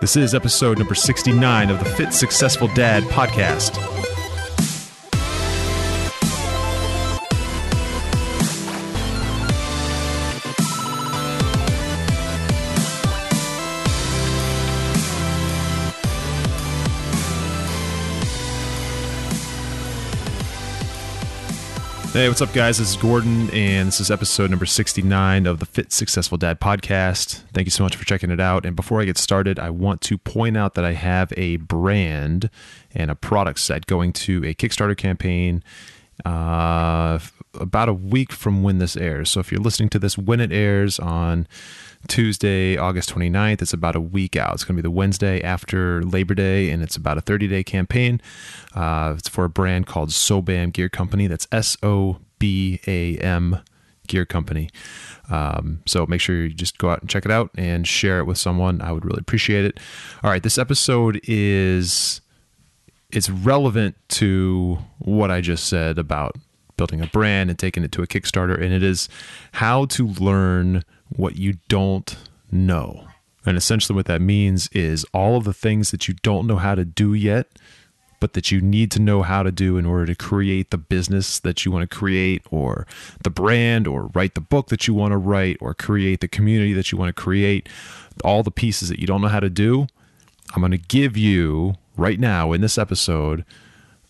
This is episode number 69 of the Fit Successful Dad podcast. Hey, what's up, guys? This is Gordon, and this is episode number 69 of the Fit Successful Dad podcast. Thank you so much for checking it out. And before I get started, I want to point out that I have a brand and a product set going to a Kickstarter campaign uh, about a week from when this airs. So if you're listening to this when it airs on Tuesday, August 29th. It's about a week out. It's going to be the Wednesday after Labor Day, and it's about a 30 day campaign. Uh, it's for a brand called Sobam Gear Company. That's S O B A M Gear Company. Um, so make sure you just go out and check it out and share it with someone. I would really appreciate it. All right, this episode is it's relevant to what I just said about building a brand and taking it to a Kickstarter, and it is how to learn what you don't know. And essentially, what that means is all of the things that you don't know how to do yet, but that you need to know how to do in order to create the business that you want to create, or the brand, or write the book that you want to write, or create the community that you want to create. All the pieces that you don't know how to do, I'm going to give you right now in this episode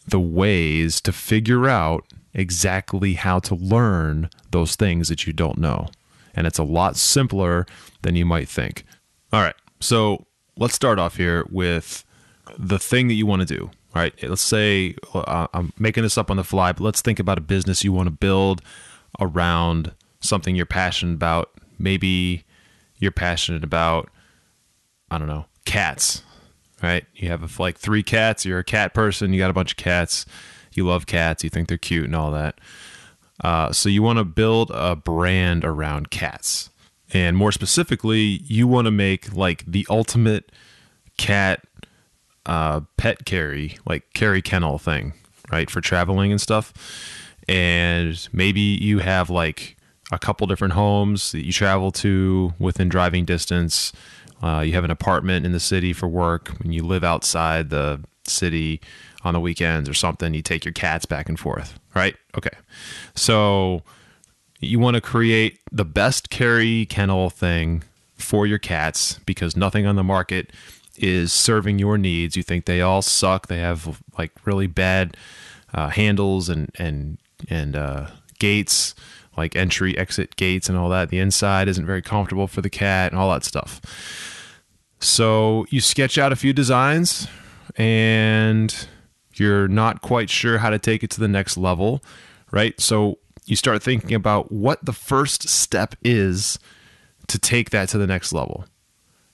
the ways to figure out exactly how to learn those things that you don't know and it's a lot simpler than you might think. All right, so let's start off here with the thing that you want to do. Right, let's say uh, I'm making this up on the fly, but let's think about a business you want to build around something you're passionate about. Maybe you're passionate about, I don't know, cats, right? You have like three cats, you're a cat person, you got a bunch of cats, you love cats, you think they're cute and all that. Uh, so you want to build a brand around cats. And more specifically, you want to make like the ultimate cat uh, pet carry, like carry kennel thing, right? For traveling and stuff. And maybe you have like a couple different homes that you travel to within driving distance. Uh, you have an apartment in the city for work. When you live outside the city on the weekends or something, you take your cats back and forth right? Okay. So you want to create the best carry kennel thing for your cats because nothing on the market is serving your needs. You think they all suck. They have like really bad uh, handles and and and uh, gates, like entry exit gates and all that. The inside isn't very comfortable for the cat and all that stuff. So you sketch out a few designs and you're not quite sure how to take it to the next level, right? So you start thinking about what the first step is to take that to the next level.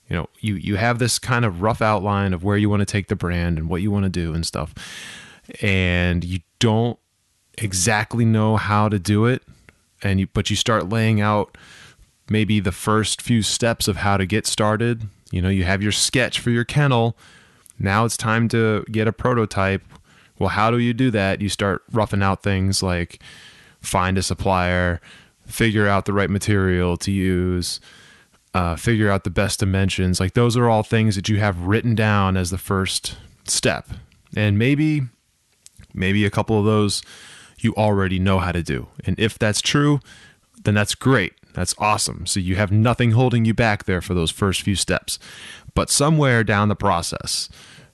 You know, you you have this kind of rough outline of where you want to take the brand and what you want to do and stuff. And you don't exactly know how to do it and you but you start laying out maybe the first few steps of how to get started. You know, you have your sketch for your kennel. Now it's time to get a prototype well, how do you do that? You start roughing out things like find a supplier, figure out the right material to use, uh, figure out the best dimensions. Like those are all things that you have written down as the first step. And maybe, maybe a couple of those you already know how to do. And if that's true, then that's great. That's awesome. So you have nothing holding you back there for those first few steps. But somewhere down the process,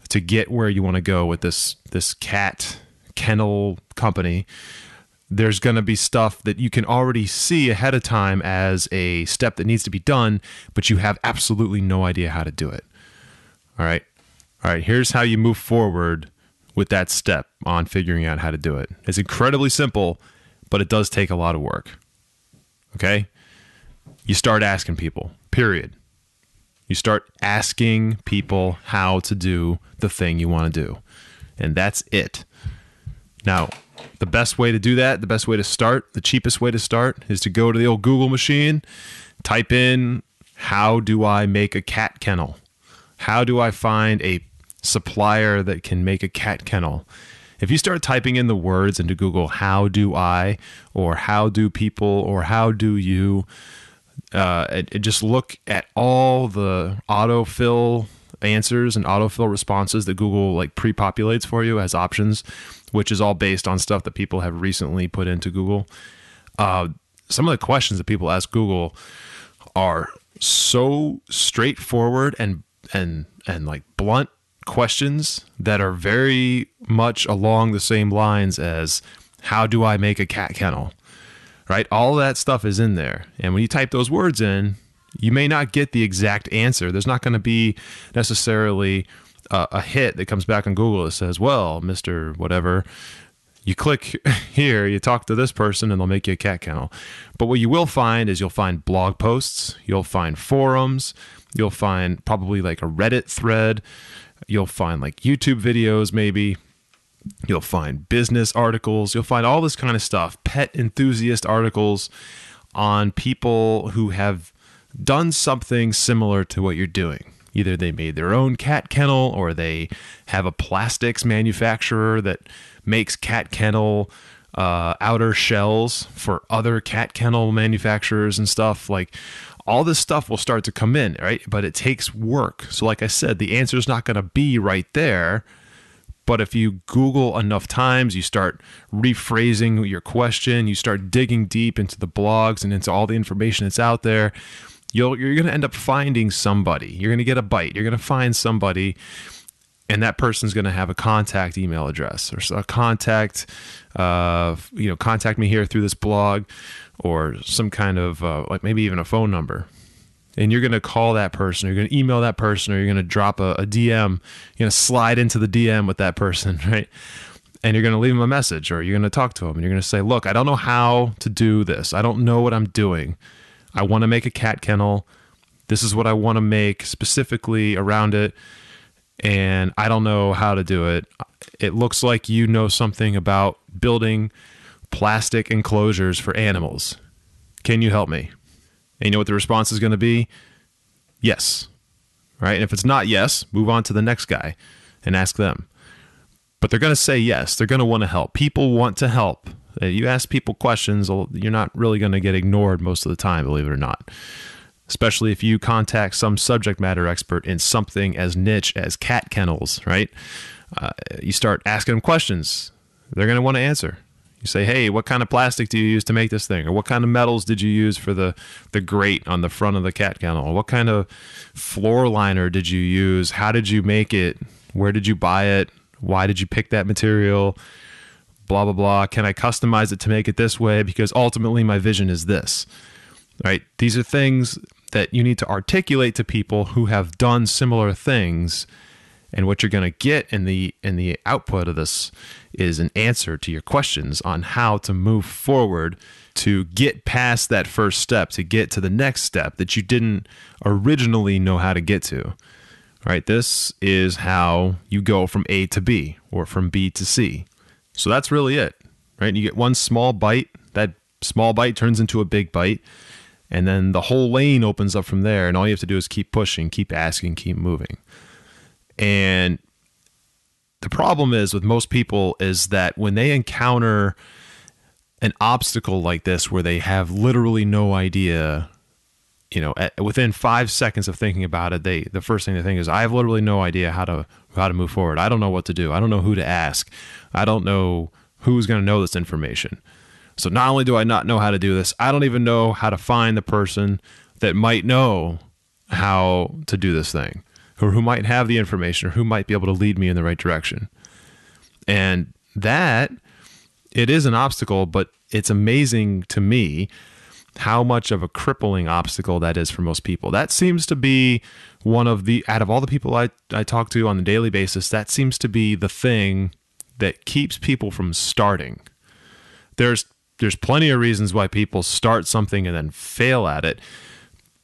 to get where you want to go with this this cat kennel company there's going to be stuff that you can already see ahead of time as a step that needs to be done but you have absolutely no idea how to do it. All right? All right here's how you move forward with that step on figuring out how to do it. It's incredibly simple but it does take a lot of work. Okay you start asking people period you start asking people how to do the thing you want to do. And that's it. Now, the best way to do that, the best way to start, the cheapest way to start is to go to the old Google machine, type in, How do I make a cat kennel? How do I find a supplier that can make a cat kennel? If you start typing in the words into Google, How do I, or How do people, or How do you, uh, and, and just look at all the autofill answers and autofill responses that Google like pre-populates for you as options, which is all based on stuff that people have recently put into Google. Uh, some of the questions that people ask Google are so straightforward and and and like blunt questions that are very much along the same lines as how do I make a cat kennel? Right? All that stuff is in there. And when you type those words in, you may not get the exact answer. There's not going to be necessarily a, a hit that comes back on Google that says, well, Mr. Whatever, you click here, you talk to this person, and they'll make you a cat kennel. But what you will find is you'll find blog posts, you'll find forums, you'll find probably like a Reddit thread, you'll find like YouTube videos, maybe. You'll find business articles, you'll find all this kind of stuff, pet enthusiast articles on people who have done something similar to what you're doing. Either they made their own cat kennel or they have a plastics manufacturer that makes cat kennel uh, outer shells for other cat kennel manufacturers and stuff. Like all this stuff will start to come in, right? But it takes work. So, like I said, the answer is not going to be right there. But if you Google enough times, you start rephrasing your question, you start digging deep into the blogs and into all the information that's out there, you'll, you're going to end up finding somebody. You're going to get a bite. You're going to find somebody and that person's going to have a contact email address or a contact uh, you know contact me here through this blog or some kind of uh, like maybe even a phone number and you're going to call that person or you're going to email that person or you're going to drop a, a dm you're going to slide into the dm with that person right and you're going to leave them a message or you're going to talk to them and you're going to say look i don't know how to do this i don't know what i'm doing i want to make a cat kennel this is what i want to make specifically around it and I don't know how to do it. It looks like you know something about building plastic enclosures for animals. Can you help me? And you know what the response is going to be? Yes. Right? And if it's not yes, move on to the next guy and ask them. But they're going to say yes. They're going to want to help. People want to help. You ask people questions, you're not really going to get ignored most of the time, believe it or not especially if you contact some subject matter expert in something as niche as cat kennels, right? Uh, you start asking them questions. They're going to want to answer. You say, "Hey, what kind of plastic do you use to make this thing? Or what kind of metals did you use for the the grate on the front of the cat kennel? What kind of floor liner did you use? How did you make it? Where did you buy it? Why did you pick that material?" Blah blah blah. Can I customize it to make it this way? Because ultimately, my vision is this right? These are things that you need to articulate to people who have done similar things. And what you're going to get in the in the output of this is an answer to your questions on how to move forward to get past that first step, to get to the next step that you didn't originally know how to get to. Right? This is how you go from A to B or from B to C. So that's really it. Right? You get one small bite, that small bite turns into a big bite and then the whole lane opens up from there and all you have to do is keep pushing keep asking keep moving and the problem is with most people is that when they encounter an obstacle like this where they have literally no idea you know at, within five seconds of thinking about it they the first thing they think is i have literally no idea how to how to move forward. I don't know what to do. I don't know who to ask. I don't know who's going to know this information. So not only do I not know how to do this, I don't even know how to find the person that might know how to do this thing or who might have the information or who might be able to lead me in the right direction. And that it is an obstacle, but it's amazing to me how much of a crippling obstacle that is for most people. That seems to be one of the out of all the people I, I talk to on a daily basis, that seems to be the thing that keeps people from starting. There's there's plenty of reasons why people start something and then fail at it.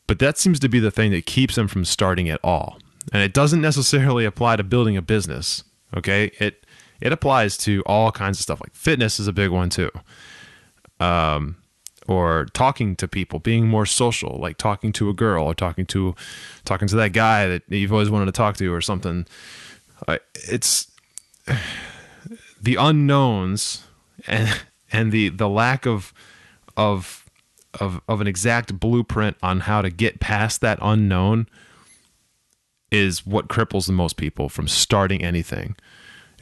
But that seems to be the thing that keeps them from starting at all. And it doesn't necessarily apply to building a business. Okay. It it applies to all kinds of stuff. Like fitness is a big one too. Um, or talking to people, being more social, like talking to a girl or talking to talking to that guy that you've always wanted to talk to or something. It's the unknowns and and the the lack of of of of an exact blueprint on how to get past that unknown is what cripples the most people from starting anything.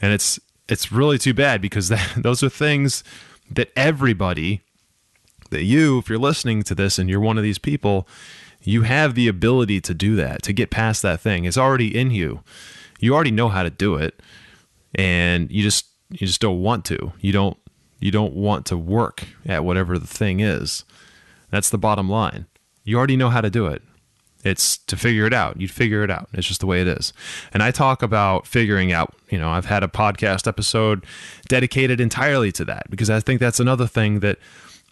And it's it's really too bad because that, those are things that everybody that you if you're listening to this and you're one of these people you have the ability to do that to get past that thing. It's already in you. You already know how to do it. And you just you just don't want to. You don't you don't want to work at whatever the thing is. That's the bottom line. You already know how to do it it's to figure it out you'd figure it out it's just the way it is and i talk about figuring out you know i've had a podcast episode dedicated entirely to that because i think that's another thing that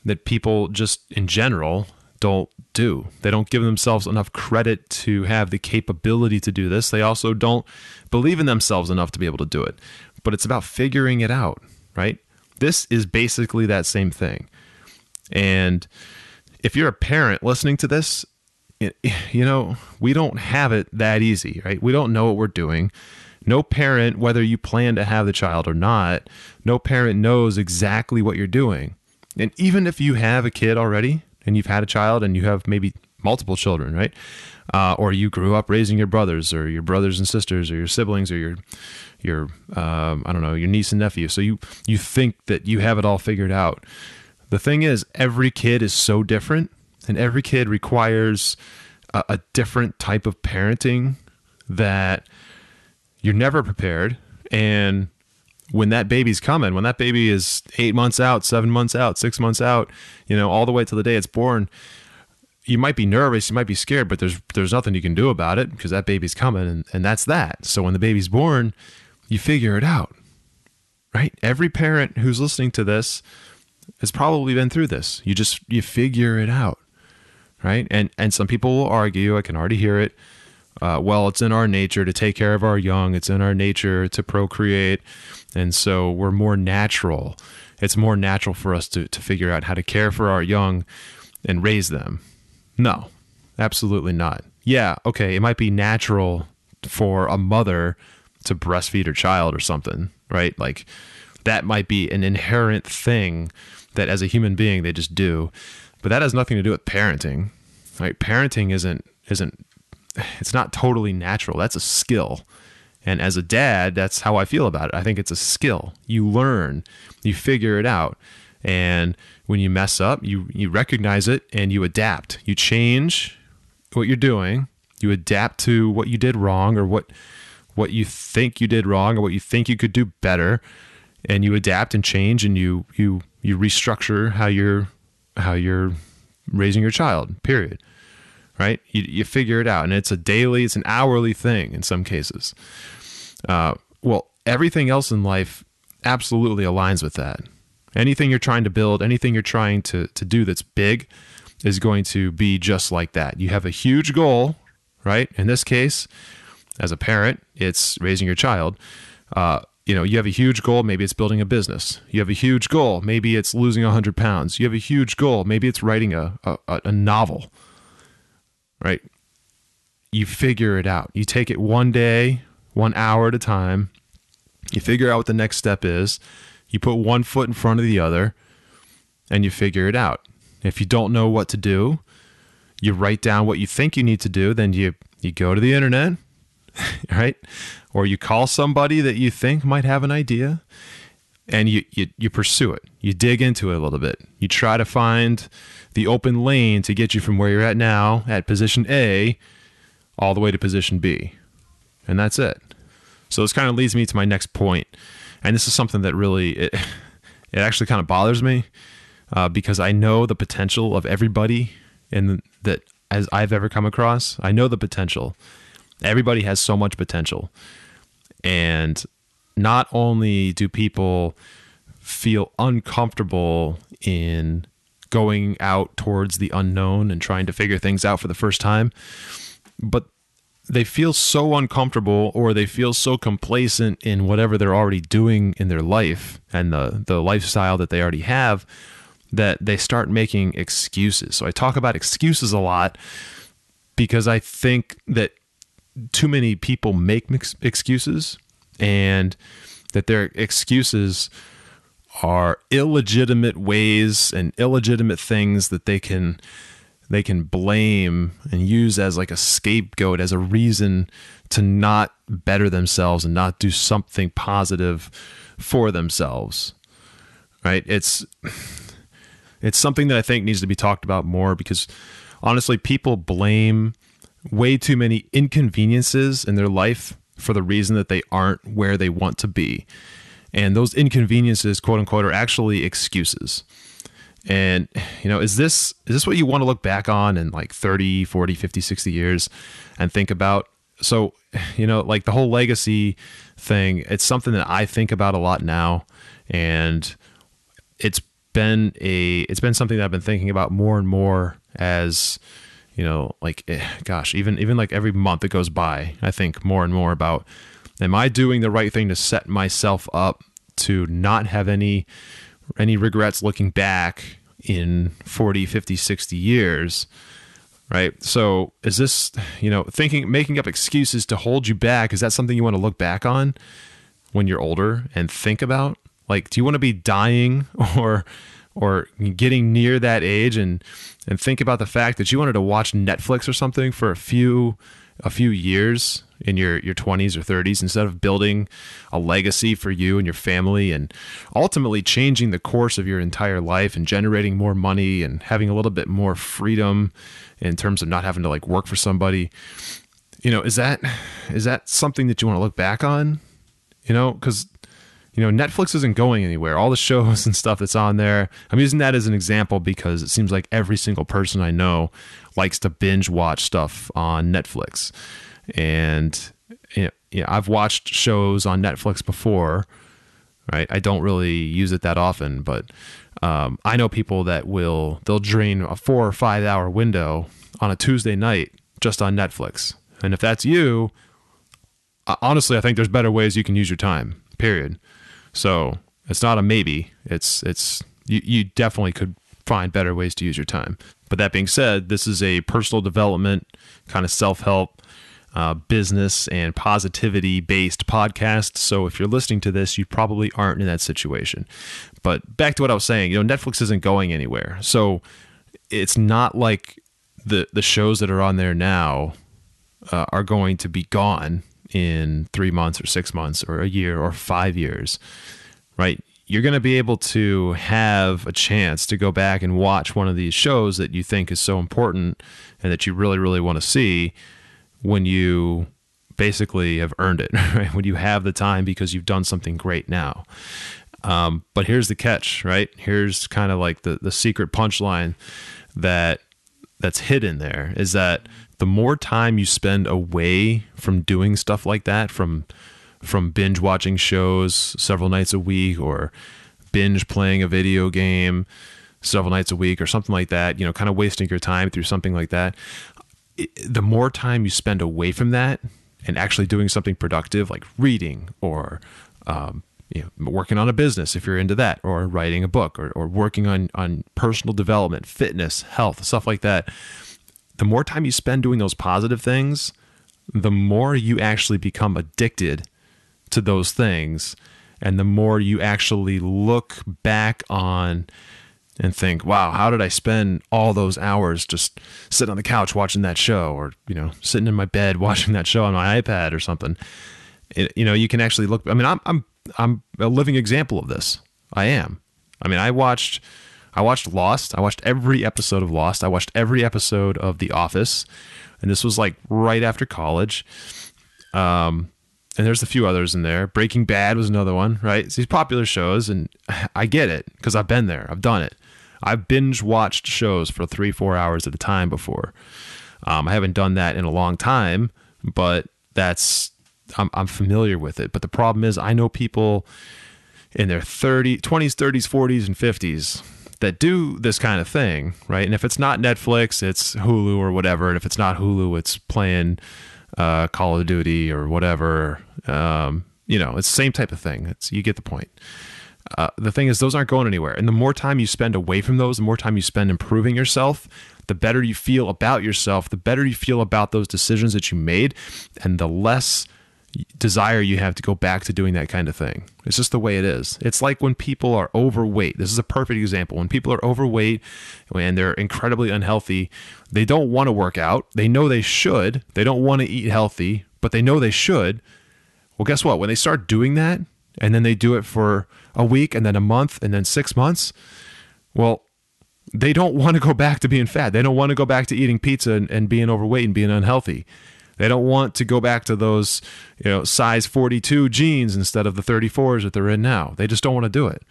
that people just in general don't do. They don't give themselves enough credit to have the capability to do this. They also don't believe in themselves enough to be able to do it. But it's about figuring it out, right? This is basically that same thing. And if you're a parent listening to this, you know, we don't have it that easy, right? We don't know what we're doing. No parent, whether you plan to have the child or not, no parent knows exactly what you're doing. And even if you have a kid already and you've had a child and you have maybe multiple children, right? Uh, or you grew up raising your brothers or your brothers and sisters or your siblings or your your um, I don't know your niece and nephew. So you you think that you have it all figured out. The thing is, every kid is so different, and every kid requires a, a different type of parenting that you're never prepared. And when that baby's coming, when that baby is eight months out, seven months out, six months out, you know, all the way to the day it's born, you might be nervous, you might be scared, but there's there's nothing you can do about it because that baby's coming and, and that's that. So when the baby's born, you figure it out. Right? Every parent who's listening to this has probably been through this. You just you figure it out. Right? And and some people will argue, I can already hear it. Uh, well, it's in our nature to take care of our young. It's in our nature to procreate. And so we're more natural. It's more natural for us to, to figure out how to care for our young and raise them. No, absolutely not. Yeah, okay, it might be natural for a mother to breastfeed her child or something, right? Like that might be an inherent thing that as a human being they just do. But that has nothing to do with parenting. Right? Parenting isn't isn't it's not totally natural. That's a skill. And as a dad, that's how I feel about it. I think it's a skill. You learn, you figure it out. And when you mess up, you, you recognize it and you adapt. You change what you're doing. You adapt to what you did wrong or what what you think you did wrong or what you think you could do better. And you adapt and change and you you you restructure how you're how you're raising your child, period. Right? You, you figure it out. And it's a daily, it's an hourly thing in some cases. Uh, well, everything else in life absolutely aligns with that. Anything you're trying to build, anything you're trying to, to do that's big is going to be just like that. You have a huge goal, right? In this case, as a parent, it's raising your child. Uh, you know, you have a huge goal. Maybe it's building a business. You have a huge goal. Maybe it's losing 100 pounds. You have a huge goal. Maybe it's writing a, a, a novel, right? You figure it out. You take it one day, one hour at a time. You figure out what the next step is. You put one foot in front of the other and you figure it out. If you don't know what to do, you write down what you think you need to do, then you you go to the internet, right? Or you call somebody that you think might have an idea and you, you you pursue it. You dig into it a little bit. You try to find the open lane to get you from where you're at now at position A all the way to position B. And that's it. So this kind of leads me to my next point, and this is something that really it, it actually kind of bothers me uh, because I know the potential of everybody and that as I've ever come across. I know the potential. Everybody has so much potential, and not only do people feel uncomfortable in going out towards the unknown and trying to figure things out for the first time, but they feel so uncomfortable or they feel so complacent in whatever they're already doing in their life and the, the lifestyle that they already have that they start making excuses. So I talk about excuses a lot because I think that too many people make excuses and that their excuses are illegitimate ways and illegitimate things that they can they can blame and use as like a scapegoat as a reason to not better themselves and not do something positive for themselves right? It's it's something that i think needs to be talked about more because honestly people blame way too many inconveniences in their life for the reason that they aren't where they want to be. And those inconveniences quote unquote are actually excuses. And you know, is this is this what you want to look back on in like 30, 40, 50, 60 years and think about? So, you know, like the whole legacy thing, it's something that I think about a lot now. And it's been a it's been something that I've been thinking about more and more as you know, like eh, gosh, even even like every month that goes by, I think more and more about am I doing the right thing to set myself up to not have any any regrets looking back in 40, 50, 60 years, right? So is this, you know, thinking, making up excuses to hold you back? Is that something you want to look back on when you're older and think about? Like, do you want to be dying or, or getting near that age and, and think about the fact that you wanted to watch Netflix or something for a few, a few years in your your 20s or 30s instead of building a legacy for you and your family and ultimately changing the course of your entire life and generating more money and having a little bit more freedom in terms of not having to like work for somebody. You know is that is that something that you want to look back on? You know cuz you know Netflix isn't going anywhere all the shows and stuff that's on there I'm using that as an example because it seems like every single person I know likes to binge watch stuff on Netflix and you know, yeah, I've watched shows on Netflix before. Right, I don't really use it that often, but um, I know people that will they'll drain a four or five hour window on a Tuesday night just on Netflix. And if that's you, honestly, I think there's better ways you can use your time. Period. So it's not a maybe. It's it's you, you definitely could find better ways to use your time. But that being said, this is a personal development kind of self help uh, business and positivity based podcast. So if you're listening to this, you probably aren't in that situation. But back to what I was saying, you know, Netflix isn't going anywhere. So it's not like the the shows that are on there now uh, are going to be gone in three months or six months or a year or five years, right? You're going to be able to have a chance to go back and watch one of these shows that you think is so important and that you really, really want to see when you basically have earned it, right? When you have the time because you've done something great now. Um, but here's the catch, right? Here's kind of like the the secret punchline that that's hidden there is that the more time you spend away from doing stuff like that, from from binge watching shows several nights a week or binge playing a video game several nights a week or something like that, you know, kind of wasting your time through something like that the more time you spend away from that and actually doing something productive like reading or um, you know, working on a business if you're into that or writing a book or, or working on, on personal development fitness health stuff like that the more time you spend doing those positive things the more you actually become addicted to those things and the more you actually look back on and think, wow, how did I spend all those hours just sitting on the couch watching that show or, you know, sitting in my bed watching that show on my iPad or something? It, you know, you can actually look, I mean, I'm, I'm, I'm a living example of this. I am. I mean, I watched, I watched Lost. I watched every episode of Lost. I watched every episode of The Office. And this was like right after college. Um, and there's a few others in there. Breaking Bad was another one, right? It's these popular shows, and I get it because I've been there. I've done it. I've binge watched shows for three, four hours at a time before. Um, I haven't done that in a long time, but that's I'm, I'm familiar with it. But the problem is, I know people in their 30, 20s, 30s, 40s, and 50s that do this kind of thing, right? And if it's not Netflix, it's Hulu or whatever. And if it's not Hulu, it's playing uh, Call of Duty or whatever. Um, you know, it's the same type of thing. It's you get the point. Uh, the thing is, those aren't going anywhere. And the more time you spend away from those, the more time you spend improving yourself, the better you feel about yourself, the better you feel about those decisions that you made, and the less desire you have to go back to doing that kind of thing. It's just the way it is. It's like when people are overweight. This is a perfect example. When people are overweight and they're incredibly unhealthy, they don't want to work out. They know they should. They don't want to eat healthy, but they know they should. Well, guess what? When they start doing that and then they do it for a week and then a month and then six months, well, they don't want to go back to being fat. They don't want to go back to eating pizza and, and being overweight and being unhealthy. They don't want to go back to those, you know, size 42 jeans instead of the 34s that they're in now. They just don't want to do it.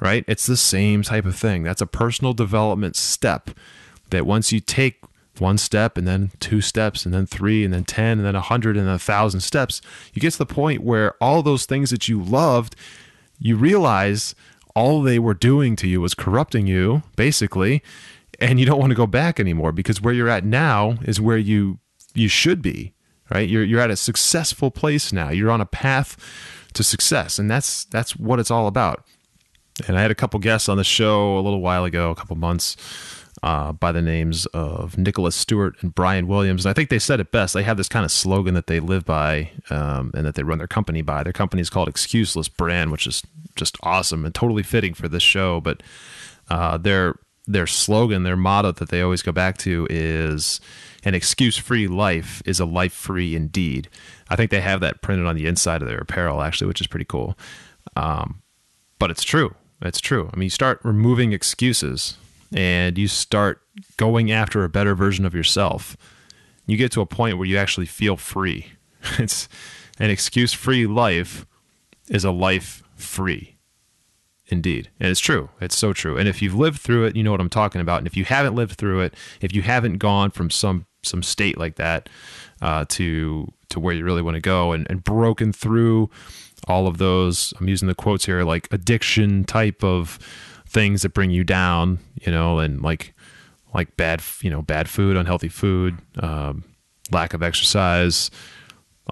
Right? It's the same type of thing. That's a personal development step that once you take one step and then two steps and then three and then 10 and then a hundred and a thousand steps, you get to the point where all those things that you loved, you realize all they were doing to you was corrupting you, basically, and you don't want to go back anymore because where you're at now is where you you should be, right? You're you're at a successful place now. You're on a path to success, and that's that's what it's all about. And I had a couple guests on the show a little while ago, a couple months, uh, by the names of Nicholas Stewart and Brian Williams. And I think they said it best. They have this kind of slogan that they live by um, and that they run their company by. Their company is called Excuseless Brand, which is just awesome and totally fitting for this show. But uh, their their slogan, their motto that they always go back to is an excuse free life is a life free indeed. I think they have that printed on the inside of their apparel, actually, which is pretty cool. Um, but it's true. It's true. I mean, you start removing excuses and you start going after a better version of yourself. You get to a point where you actually feel free. It's an excuse free life is a life free. Indeed. And it's true. It's so true. And if you've lived through it, you know what I'm talking about. And if you haven't lived through it, if you haven't gone from some some state like that uh, to to where you really want to go and, and broken through all of those, I'm using the quotes here, like addiction type of things that bring you down, you know, and like like bad, you know, bad food, unhealthy food, um, lack of exercise,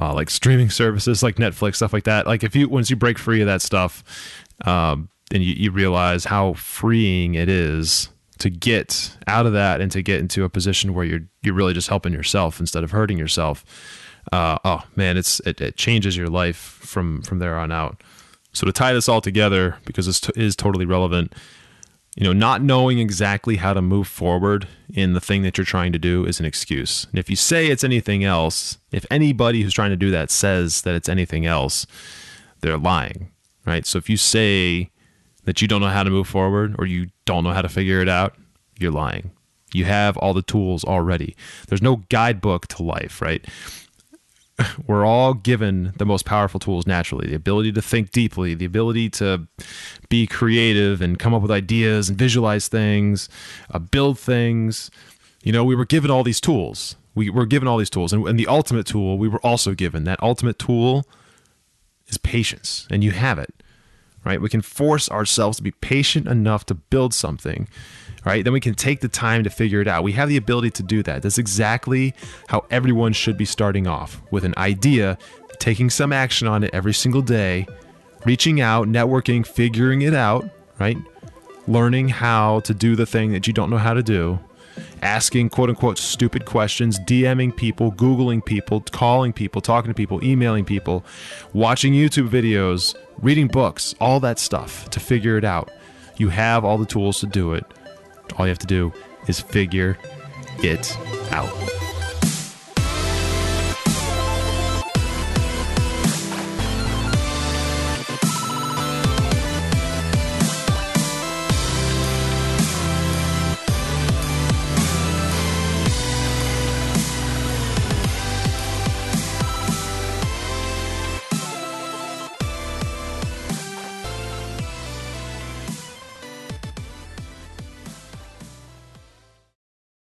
uh, like streaming services like Netflix, stuff like that. Like if you once you break free of that stuff, um, and you, you realize how freeing it is to get out of that and to get into a position where you're you're really just helping yourself instead of hurting yourself. Uh, oh man, it's it, it, changes your life from from there on out. So to tie this all together, because this t- is totally relevant, you know, not knowing exactly how to move forward in the thing that you're trying to do is an excuse. And if you say it's anything else, if anybody who's trying to do that says that it's anything else, they're lying, right? So if you say that you don't know how to move forward or you don't know how to figure it out, you're lying. You have all the tools already. There's no guidebook to life, right? We're all given the most powerful tools naturally the ability to think deeply, the ability to be creative and come up with ideas and visualize things, uh, build things. You know, we were given all these tools. We were given all these tools. And, and the ultimate tool we were also given. That ultimate tool is patience, and you have it right? We can force ourselves to be patient enough to build something, right? Then we can take the time to figure it out. We have the ability to do that. That's exactly how everyone should be starting off with an idea, taking some action on it every single day, reaching out, networking, figuring it out, right? Learning how to do the thing that you don't know how to do, asking quote unquote stupid questions, DMing people, Googling people, calling people, talking to people, emailing people, watching YouTube videos, reading books, all that stuff to figure it out. You have all the tools to do it. All you have to do is figure it out.